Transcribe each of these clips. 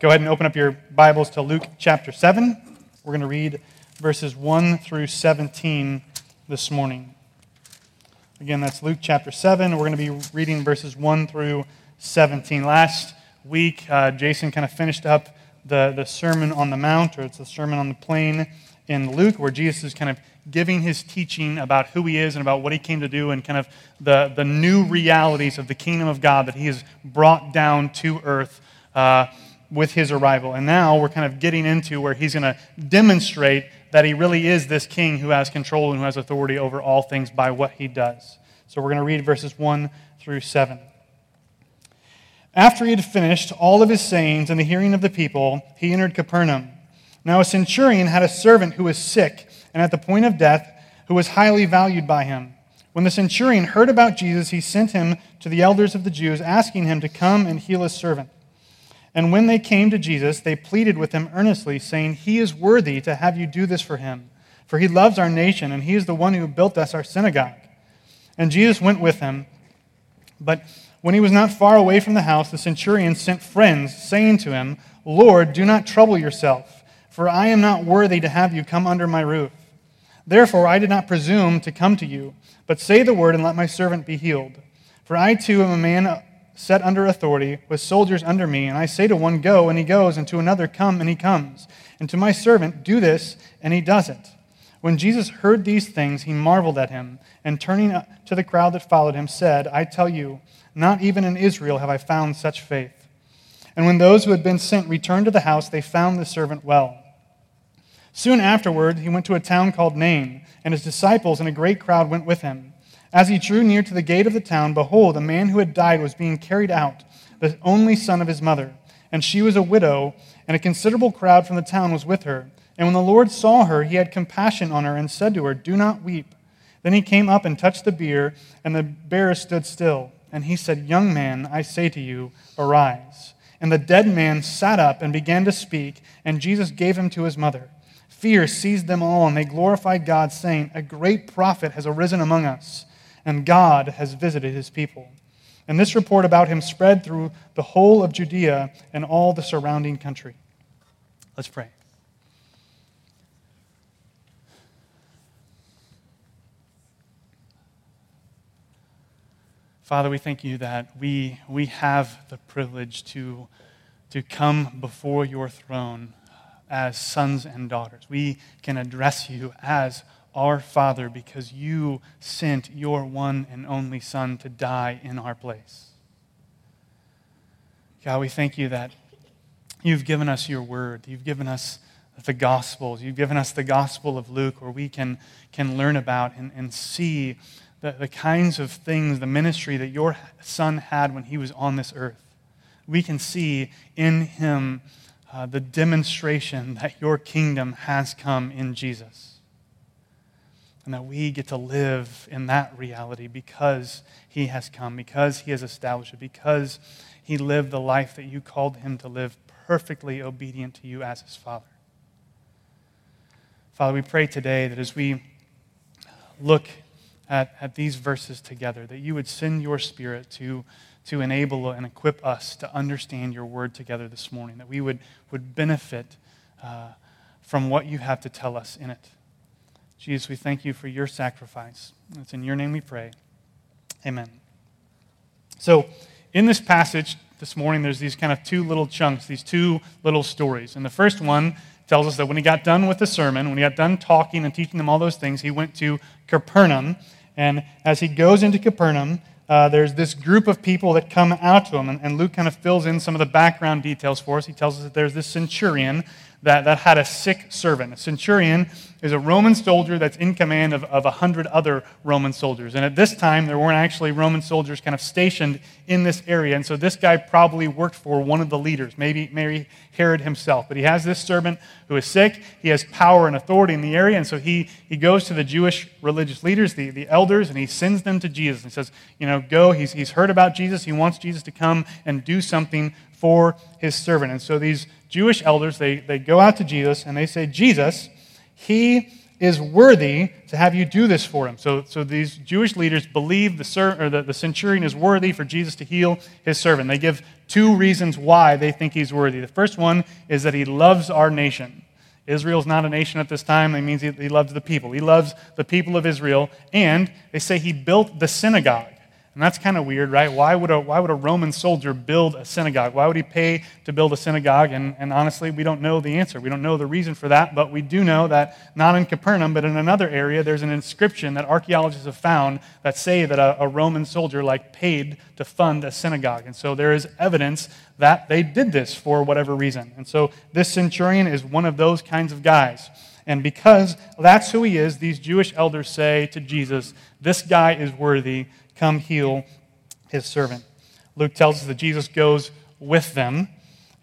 go ahead and open up your Bibles to Luke chapter 7. We're going to read verses 1 through 17 this morning. Again, that's Luke chapter 7. We're going to be reading verses 1 through 17. Last week, uh, Jason kind of finished up the, the Sermon on the Mount, or it's the Sermon on the Plain in Luke, where Jesus is kind of giving his teaching about who he is and about what he came to do and kind of the, the new realities of the kingdom of God that he has brought down to earth uh, with his arrival. And now we're kind of getting into where he's going to demonstrate that he really is this king who has control and who has authority over all things by what he does. So we're going to read verses 1 through 7. After he had finished all of his sayings in the hearing of the people, he entered Capernaum. Now a centurion had a servant who was sick and at the point of death, who was highly valued by him. When the centurion heard about Jesus, he sent him to the elders of the Jews, asking him to come and heal his servant. And when they came to Jesus, they pleaded with him earnestly, saying, He is worthy to have you do this for him, for he loves our nation, and he is the one who built us our synagogue. And Jesus went with them. But when he was not far away from the house, the centurion sent friends, saying to him, Lord, do not trouble yourself, for I am not worthy to have you come under my roof. Therefore, I did not presume to come to you, but say the word and let my servant be healed. For I too am a man set under authority, with soldiers under me, and I say to one, Go, and he goes, and to another, Come, and he comes, and to my servant, Do this, and he does it. When Jesus heard these things, he marveled at him, and turning to the crowd that followed him, said, I tell you, not even in Israel have I found such faith. And when those who had been sent returned to the house, they found the servant well. Soon afterward, he went to a town called Nain, and his disciples and a great crowd went with him. As he drew near to the gate of the town, behold, a man who had died was being carried out, the only son of his mother. And she was a widow, and a considerable crowd from the town was with her. And when the Lord saw her, he had compassion on her and said to her, Do not weep. Then he came up and touched the bier, and the bearer stood still. And he said, Young man, I say to you, arise. And the dead man sat up and began to speak, and Jesus gave him to his mother. Fear seized them all, and they glorified God, saying, A great prophet has arisen among us, and God has visited his people. And this report about him spread through the whole of Judea and all the surrounding country. Let's pray. Father, we thank you that we, we have the privilege to, to come before your throne as sons and daughters. We can address you as our Father because you sent your one and only Son to die in our place. God, we thank you that you've given us your word. You've given us the Gospels. You've given us the Gospel of Luke where we can, can learn about and, and see the, the kinds of things, the ministry that your Son had when he was on this earth. We can see in him uh, the demonstration that your kingdom has come in Jesus. And that we get to live in that reality because he has come, because he has established it, because he lived the life that you called him to live, perfectly obedient to you as his Father. Father, we pray today that as we look at, at these verses together, that you would send your Spirit to to enable and equip us to understand your word together this morning, that we would, would benefit uh, from what you have to tell us in it. Jesus, we thank you for your sacrifice. It's in your name we pray. Amen. So, in this passage this morning, there's these kind of two little chunks, these two little stories. And the first one tells us that when he got done with the sermon, when he got done talking and teaching them all those things, he went to Capernaum. And as he goes into Capernaum, uh, there's this group of people that come out to him, and, and Luke kind of fills in some of the background details for us. He tells us that there's this centurion that, that had a sick servant. A centurion is a Roman soldier that's in command of, of 100 other Roman soldiers. And at this time, there weren't actually Roman soldiers kind of stationed in this area. And so this guy probably worked for one of the leaders, maybe, maybe Herod himself. But he has this servant who is sick. He has power and authority in the area. And so he, he goes to the Jewish religious leaders, the, the elders, and he sends them to Jesus. He says, You know, go. He's, he's heard about Jesus. He wants Jesus to come and do something for his servant. And so these Jewish elders, they, they go out to Jesus and they say, Jesus, he is worthy to have you do this for him. So, so these Jewish leaders believe the, ser- or the, the centurion is worthy for Jesus to heal his servant. They give two reasons why they think he's worthy. The first one is that he loves our nation. Israel's not a nation at this time. That means he, he loves the people. He loves the people of Israel. And they say he built the synagogue. And that's kind of weird, right? Why would, a, why would a Roman soldier build a synagogue? Why would he pay to build a synagogue? And, and honestly, we don't know the answer. We don't know the reason for that, but we do know that not in Capernaum, but in another area, there's an inscription that archaeologists have found that say that a, a Roman soldier like paid to fund a synagogue. And so there is evidence that they did this for whatever reason. And so this centurion is one of those kinds of guys. And because that's who he is, these Jewish elders say to Jesus, This guy is worthy Come heal his servant. Luke tells us that Jesus goes with them.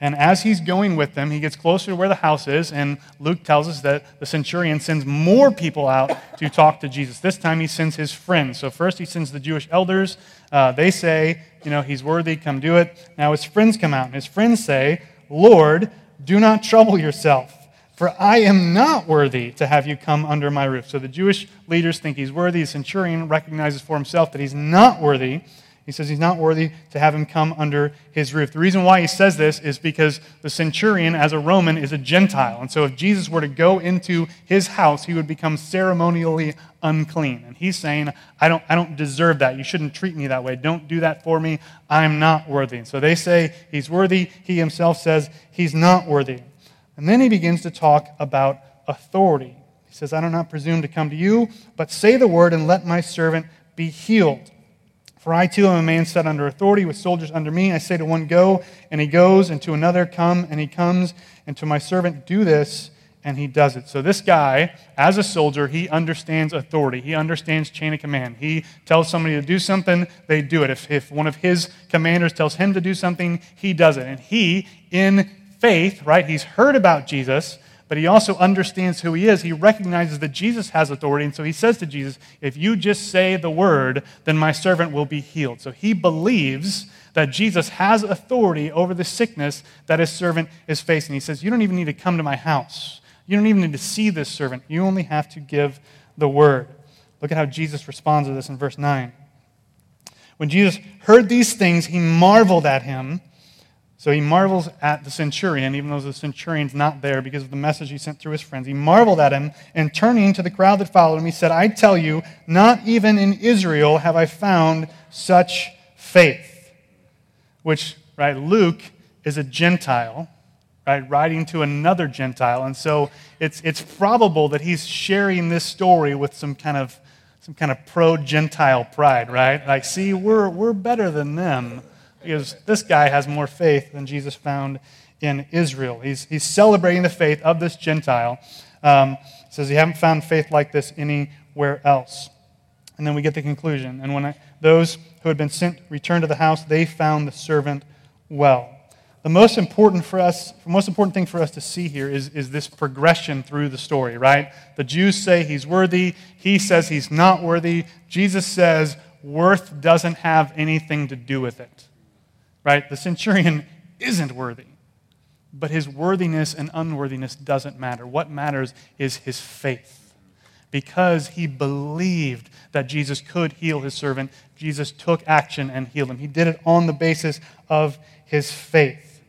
And as he's going with them, he gets closer to where the house is, and Luke tells us that the centurion sends more people out to talk to Jesus. This time he sends his friends. So first he sends the Jewish elders. Uh, they say, you know, he's worthy, come do it. Now his friends come out, and his friends say, Lord, do not trouble yourself for I am not worthy to have you come under my roof. So the Jewish leaders think he's worthy. The centurion recognizes for himself that he's not worthy. He says he's not worthy to have him come under his roof. The reason why he says this is because the centurion, as a Roman, is a Gentile. And so if Jesus were to go into his house, he would become ceremonially unclean. And he's saying, I don't, I don't deserve that. You shouldn't treat me that way. Don't do that for me. I'm not worthy. And so they say he's worthy. He himself says he's not worthy. And then he begins to talk about authority. He says, I do not presume to come to you, but say the word and let my servant be healed. For I too am a man set under authority with soldiers under me. I say to one, Go, and he goes, and to another, Come, and he comes, and to my servant, Do this, and he does it. So this guy, as a soldier, he understands authority. He understands chain of command. He tells somebody to do something, they do it. If, if one of his commanders tells him to do something, he does it. And he, in faith, right? He's heard about Jesus, but he also understands who he is. He recognizes that Jesus has authority, and so he says to Jesus, If you just say the word, then my servant will be healed. So he believes that Jesus has authority over the sickness that his servant is facing. He says, You don't even need to come to my house. You don't even need to see this servant. You only have to give the word. Look at how Jesus responds to this in verse 9. When Jesus heard these things, he marveled at him so he marvels at the centurion, even though the centurion's not there because of the message he sent through his friends. He marveled at him, and turning to the crowd that followed him, he said, I tell you, not even in Israel have I found such faith. Which, right, Luke is a Gentile, right, writing to another Gentile. And so it's, it's probable that he's sharing this story with some kind of some kind of pro-Gentile pride, right? Like, see, we're, we're better than them because this guy has more faith than Jesus found in Israel. He's, he's celebrating the faith of this Gentile. Um, says he haven't found faith like this anywhere else. And then we get the conclusion. And when I, those who had been sent returned to the house, they found the servant well. The most important for us, the most important thing for us to see here is, is this progression through the story, right? The Jews say he's worthy. He says he's not worthy. Jesus says worth doesn't have anything to do with it right? The centurion isn't worthy, but his worthiness and unworthiness doesn't matter. What matters is his faith. Because he believed that Jesus could heal his servant, Jesus took action and healed him. He did it on the basis of his faith.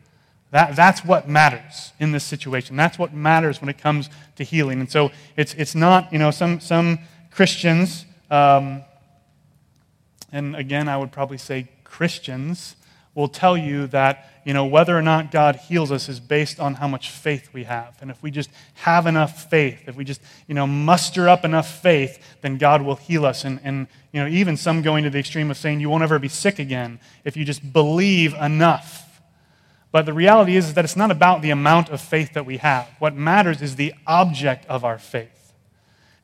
That, that's what matters in this situation. That's what matters when it comes to healing. And so it's, it's not, you know, some, some Christians, um, and again, I would probably say Christians, will tell you that you know whether or not God heals us is based on how much faith we have. And if we just have enough faith, if we just you know muster up enough faith, then God will heal us. And, and you know even some going to the extreme of saying you won't ever be sick again if you just believe enough. But the reality is, is that it's not about the amount of faith that we have. What matters is the object of our faith.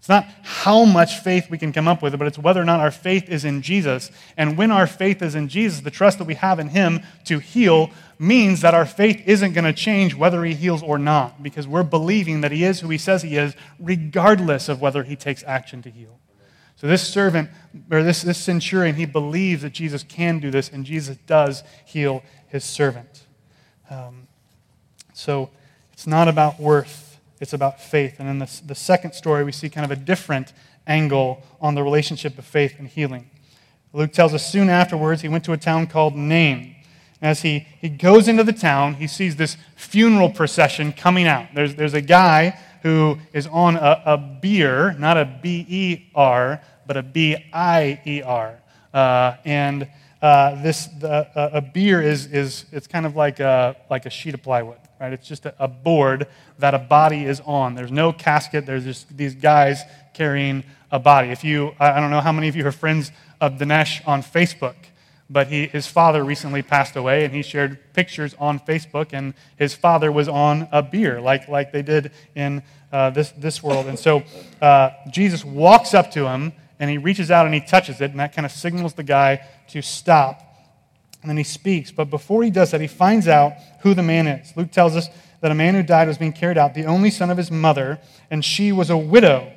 It's not how much faith we can come up with, but it's whether or not our faith is in Jesus. And when our faith is in Jesus, the trust that we have in Him to heal means that our faith isn't going to change whether He heals or not, because we're believing that He is who He says He is, regardless of whether He takes action to heal. So this servant, or this, this centurion, he believes that Jesus can do this, and Jesus does heal his servant. Um, so it's not about worth it's about faith. And in the, the second story, we see kind of a different angle on the relationship of faith and healing. Luke tells us soon afterwards he went to a town called Nain. As he, he goes into the town, he sees this funeral procession coming out. There's, there's a guy who is on a, a bier, not a B E R, but a B I E R. Uh, and uh, this the, a bier is, is it's kind of like a, like a sheet of plywood, right? It's just a, board that a body is on. There's no casket. There's just these guys carrying a body. If you, I don't know how many of you are friends of Dinesh on Facebook, but he, his father recently passed away, and he shared pictures on Facebook, and his father was on a bier, like, like they did in uh, this, this world. And so uh, Jesus walks up to him, and he reaches out and he touches it, and that kind of signals the guy to stop. And then he speaks. But before he does that, he finds out who the man is. Luke tells us that a man who died was being carried out, the only son of his mother, and she was a widow.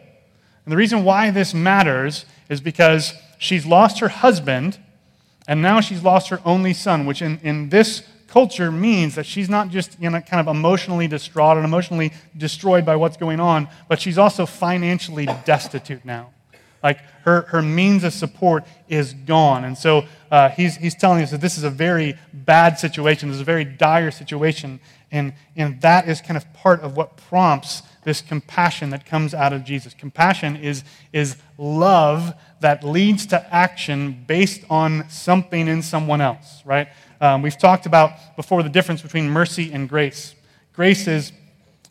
And the reason why this matters is because she's lost her husband, and now she's lost her only son, which in, in this culture means that she's not just you know, kind of emotionally distraught and emotionally destroyed by what's going on, but she's also financially destitute now. Like her, her means of support is gone. And so uh, he's, he's telling us that this is a very bad situation. This is a very dire situation. And, and that is kind of part of what prompts this compassion that comes out of Jesus. Compassion is, is love that leads to action based on something in someone else, right? Um, we've talked about before the difference between mercy and grace. Grace is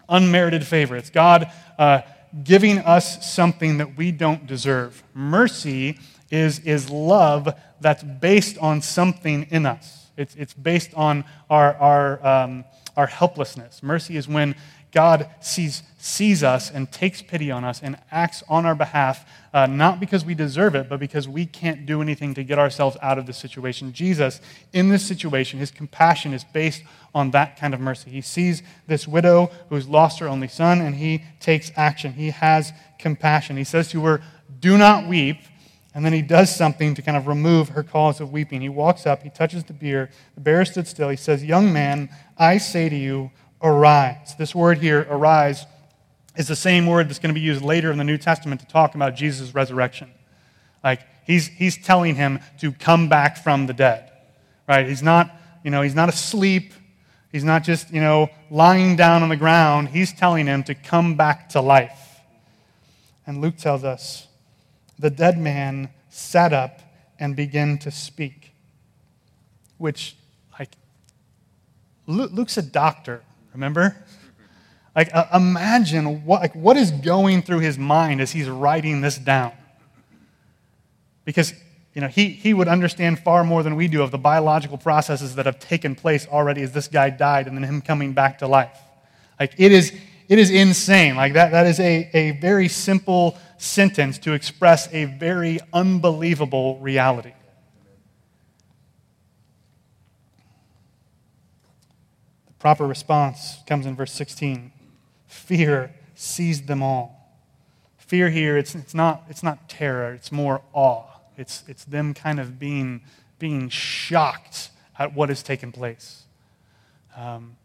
unmerited favor, it's God uh, giving us something that we don't deserve. Mercy is, is love that's based on something in us, it's, it's based on our, our, um, our helplessness. Mercy is when God sees, sees us and takes pity on us and acts on our behalf, uh, not because we deserve it, but because we can't do anything to get ourselves out of the situation. Jesus, in this situation, his compassion is based on that kind of mercy. He sees this widow who's lost her only son, and he takes action. He has compassion. He says to her, Do not weep. And then he does something to kind of remove her cause of weeping. He walks up, he touches the bier. The bear stood still. He says, Young man, I say to you, arise. This word here, arise, is the same word that's going to be used later in the New Testament to talk about Jesus' resurrection. Like, he's, he's telling him to come back from the dead, right? He's not, you know, he's not asleep. He's not just, you know, lying down on the ground. He's telling him to come back to life. And Luke tells us the dead man sat up and began to speak, which, like, Luke's a doctor. Remember? Like, uh, imagine what, like, what is going through his mind as he's writing this down. Because, you know, he, he would understand far more than we do of the biological processes that have taken place already as this guy died and then him coming back to life. Like, it is, it is insane. Like, that, that is a, a very simple sentence to express a very unbelievable reality. Proper response comes in verse 16. Fear seized them all. Fear here, it's, it's, not, it's not terror, it's more awe. It's, it's them kind of being, being shocked at what has taken place. Um,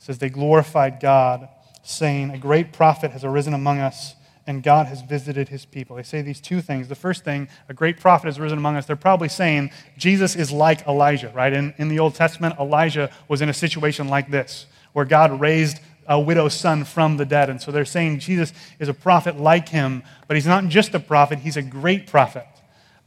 says, They glorified God, saying, A great prophet has arisen among us and God has visited his people. They say these two things. The first thing, a great prophet has risen among us. They're probably saying Jesus is like Elijah, right? In, in the Old Testament, Elijah was in a situation like this, where God raised a widow's son from the dead. And so they're saying Jesus is a prophet like him, but he's not just a prophet, he's a great prophet.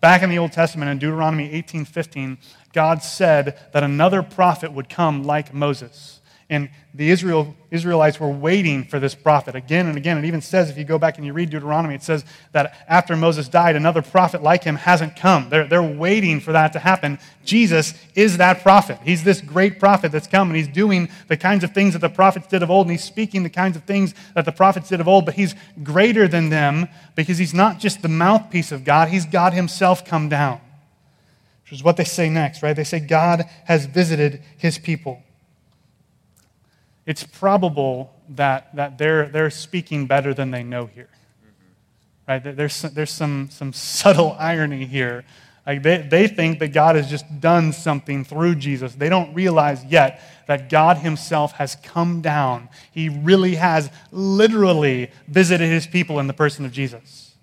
Back in the Old Testament, in Deuteronomy 18:15, God said that another prophet would come like Moses. And the Israel, Israelites were waiting for this prophet again and again. It even says, if you go back and you read Deuteronomy, it says that after Moses died, another prophet like him hasn't come. They're, they're waiting for that to happen. Jesus is that prophet. He's this great prophet that's come, and he's doing the kinds of things that the prophets did of old, and he's speaking the kinds of things that the prophets did of old, but he's greater than them because he's not just the mouthpiece of God, he's God himself come down. Which is what they say next, right? They say, God has visited his people it's probable that, that they're, they're speaking better than they know here. Right? There's, there's some, some subtle irony here. Like they, they think that God has just done something through Jesus. They don't realize yet that God Himself has come down. He really has literally visited His people in the person of Jesus.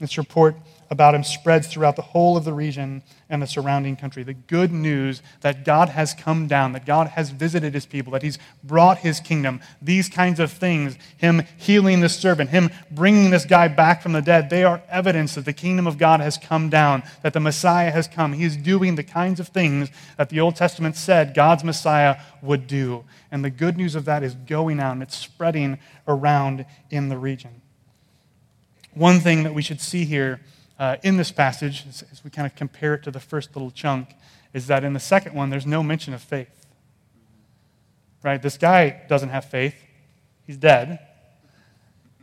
This report about him spreads throughout the whole of the region and the surrounding country. The good news that God has come down, that God has visited his people, that he's brought his kingdom, these kinds of things, him healing this servant, him bringing this guy back from the dead, they are evidence that the kingdom of God has come down, that the Messiah has come. He is doing the kinds of things that the Old Testament said God's Messiah would do. And the good news of that is going out and it's spreading around in the region. One thing that we should see here uh, in this passage, as, as we kind of compare it to the first little chunk, is that in the second one, there's no mention of faith. Right? This guy doesn't have faith. He's dead.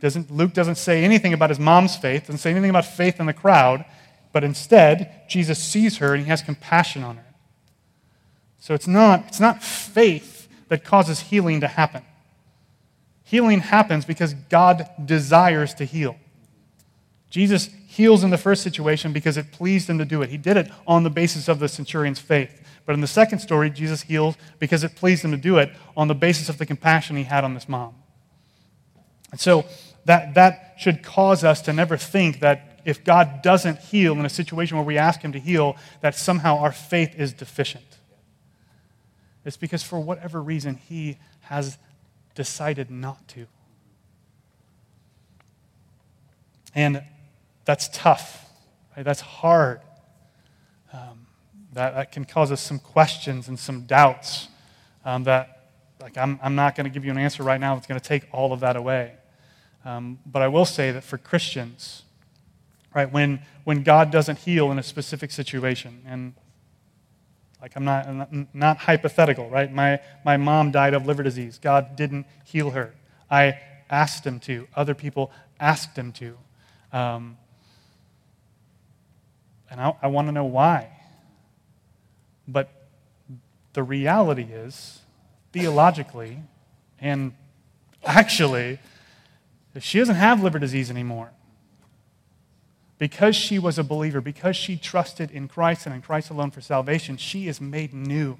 Doesn't, Luke doesn't say anything about his mom's faith, doesn't say anything about faith in the crowd, but instead, Jesus sees her and he has compassion on her. So it's not, it's not faith that causes healing to happen. Healing happens because God desires to heal. Jesus heals in the first situation because it pleased him to do it. He did it on the basis of the centurion's faith. But in the second story, Jesus heals because it pleased him to do it on the basis of the compassion he had on this mom. And so that, that should cause us to never think that if God doesn't heal in a situation where we ask him to heal, that somehow our faith is deficient. It's because for whatever reason, he has decided not to. And that's tough. Right? That's hard. Um, that, that can cause us some questions and some doubts um, that, like, I'm, I'm not going to give you an answer right now that's going to take all of that away. Um, but I will say that for Christians, right, when, when God doesn't heal in a specific situation, and like I'm not, I'm not hypothetical, right? My, my mom died of liver disease. God didn't heal her. I asked him to. Other people asked him to. Um, and I, I want to know why. But the reality is, theologically, and actually, if she doesn't have liver disease anymore. Because she was a believer, because she trusted in Christ and in Christ alone for salvation, she is made new.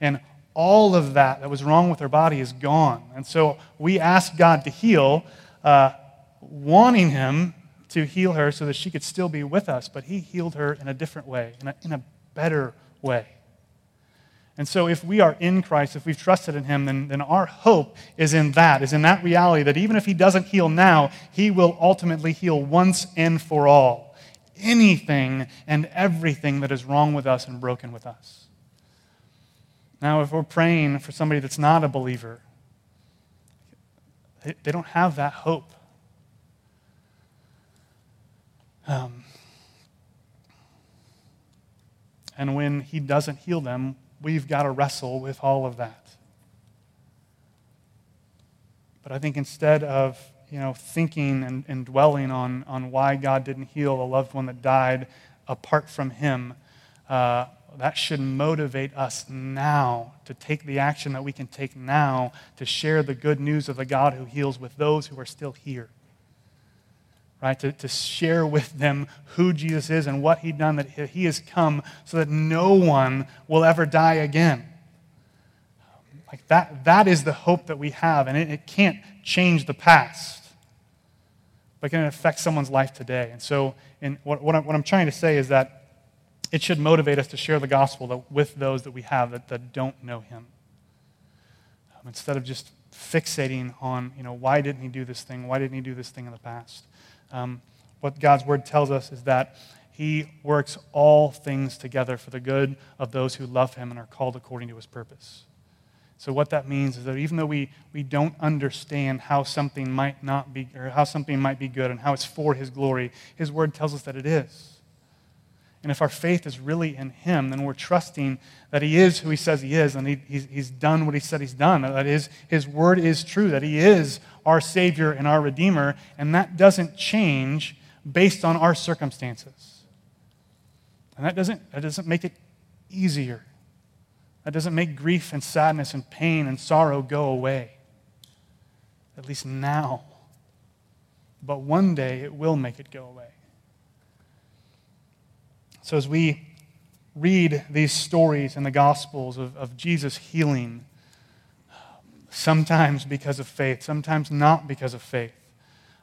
And all of that that was wrong with her body is gone. And so we ask God to heal, uh, wanting Him to heal her so that she could still be with us, but he healed her in a different way, in a, in a better way. And so, if we are in Christ, if we've trusted in Him, then, then our hope is in that, is in that reality that even if He doesn't heal now, He will ultimately heal once and for all anything and everything that is wrong with us and broken with us. Now, if we're praying for somebody that's not a believer, they don't have that hope. Um, and when he doesn't heal them, we've got to wrestle with all of that. But I think instead of you know, thinking and, and dwelling on, on why God didn't heal a loved one that died apart from him, uh, that should motivate us now to take the action that we can take now to share the good news of the God who heals with those who are still here right? To, to share with them who Jesus is and what he'd done, that he has come so that no one will ever die again. Like that, that is the hope that we have, and it, it can't change the past, but can affect someone's life today. And so, in, what, what, I'm, what I'm trying to say is that it should motivate us to share the gospel with those that we have that, that don't know him. Um, instead of just fixating on, you know, why didn't he do this thing? Why didn't he do this thing in the past? Um, what God's word tells us is that he works all things together for the good of those who love him and are called according to his purpose. So what that means is that even though we, we don't understand how something might not be or how something might be good and how it's for his glory, his word tells us that it is. And if our faith is really in him, then we're trusting that he is who he says he is and he, he's, he's done what he said he's done. That his, his word is true, that he is our Savior and our Redeemer, and that doesn't change based on our circumstances. And that doesn't, that doesn't make it easier. That doesn't make grief and sadness and pain and sorrow go away. At least now. But one day it will make it go away. So as we read these stories in the Gospels of, of Jesus healing, sometimes because of faith, sometimes not because of faith,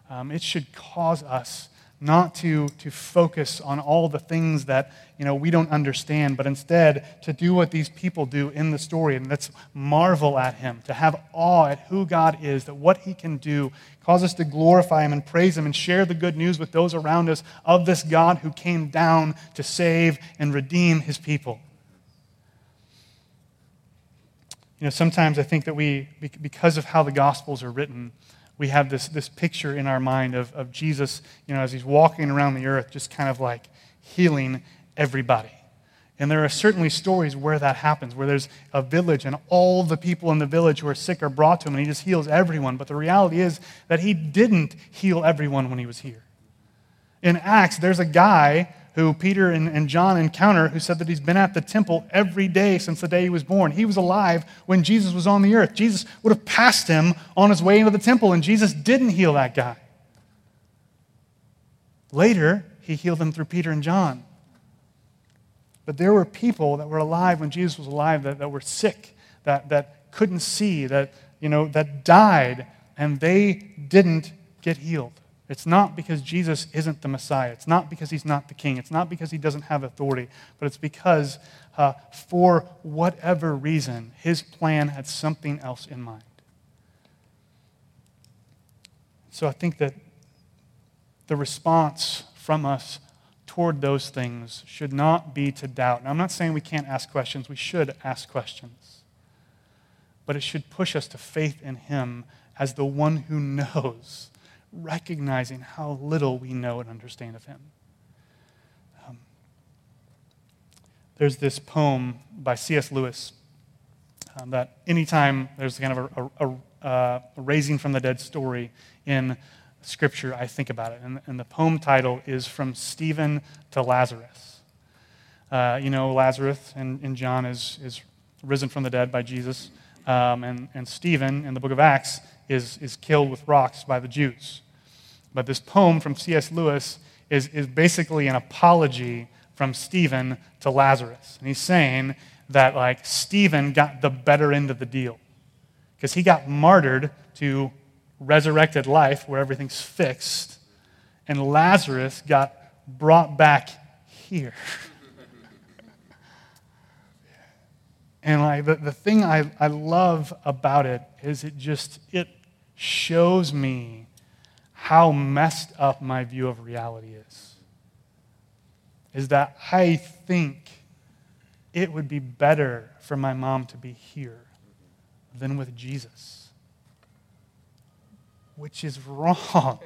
um, it should cause us not to, to focus on all the things that you know, we don't understand, but instead to do what these people do in the story, and that's marvel at him, to have awe at who God is, that what he can do, cause us to glorify him and praise him and share the good news with those around us of this God who came down to save and redeem his people. Know, sometimes I think that we, because of how the Gospels are written, we have this, this picture in our mind of, of Jesus, you know, as he's walking around the earth, just kind of like healing everybody. And there are certainly stories where that happens, where there's a village and all the people in the village who are sick are brought to him and he just heals everyone. But the reality is that he didn't heal everyone when he was here. In Acts, there's a guy who Peter and, and, John encounter, who said that he's been at the temple every day since the day he was born. He was alive when Jesus was on the earth. Jesus would have passed him on his way into the temple, and Jesus didn't heal that guy. Later, he healed them through Peter and John. But there were people that were alive when Jesus was alive that, that were sick, that, that couldn't see, that, you know, that died, and they didn't get healed. It's not because Jesus isn't the Messiah. It's not because he's not the king. It's not because he doesn't have authority. But it's because, uh, for whatever reason, his plan had something else in mind. So I think that the response from us toward those things should not be to doubt. Now, I'm not saying we can't ask questions, we should ask questions. But it should push us to faith in him as the one who knows recognizing how little we know and understand of him. Um, there's this poem by C.S. Lewis um, that anytime there's kind of a, a, a, raising from the dead story in Scripture, I think about it. And, and the poem title is From Stephen to Lazarus. Uh, you know, Lazarus in, in John is, is risen from the dead by Jesus. Um, and, and Stephen in the book of Acts is, is killed with rocks by the Jews. But this poem from C.S. Lewis is, is basically an apology from Stephen to Lazarus. And he's saying that, like, Stephen got the better end of the deal because he got martyred to resurrected life where everything's fixed, and Lazarus got brought back here. and like the, the thing I, I love about it is it just it shows me how messed up my view of reality is. Is that I think it would be better for my mom to be here than with Jesus, which is wrong.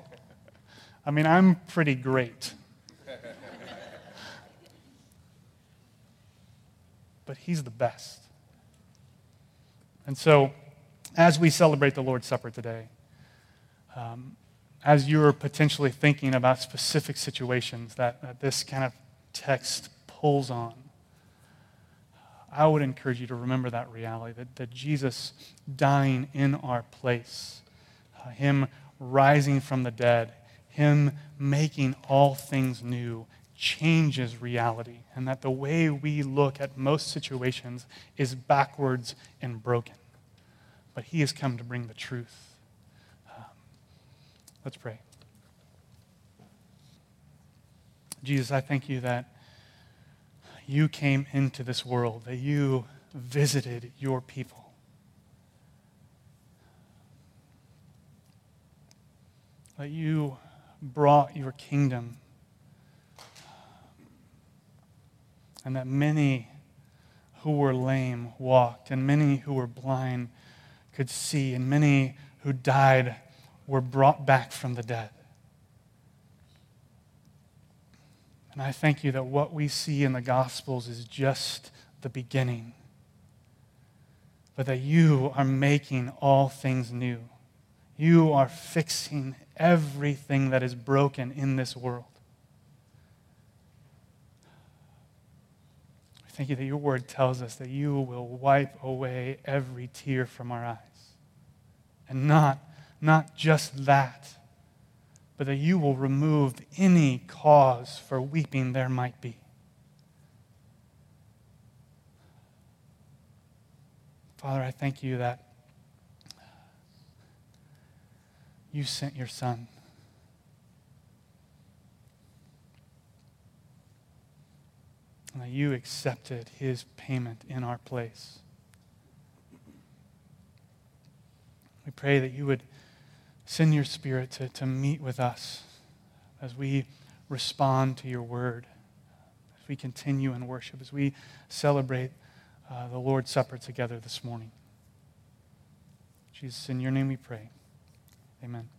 I mean, I'm pretty great. but he's the best. And so, as we celebrate the Lord's Supper today, um, as you're potentially thinking about specific situations that, that this kind of text pulls on, I would encourage you to remember that reality that, that Jesus dying in our place, uh, Him rising from the dead, Him making all things new changes reality, and that the way we look at most situations is backwards and broken. But He has come to bring the truth. Let's pray. Jesus, I thank you that you came into this world, that you visited your people. That you brought your kingdom. And that many who were lame walked, and many who were blind could see, and many who died were brought back from the dead. And I thank you that what we see in the Gospels is just the beginning, but that you are making all things new. You are fixing everything that is broken in this world. I thank you that your word tells us that you will wipe away every tear from our eyes. And not not just that, but that you will remove any cause for weeping there might be. Father, I thank you that you sent your Son. And that you accepted his payment in our place. We pray that you would send your Spirit to, to meet with us as we respond to your word, as we continue in worship, as we celebrate uh, the Lord's Supper together this morning. Jesus, in your name we pray. Amen.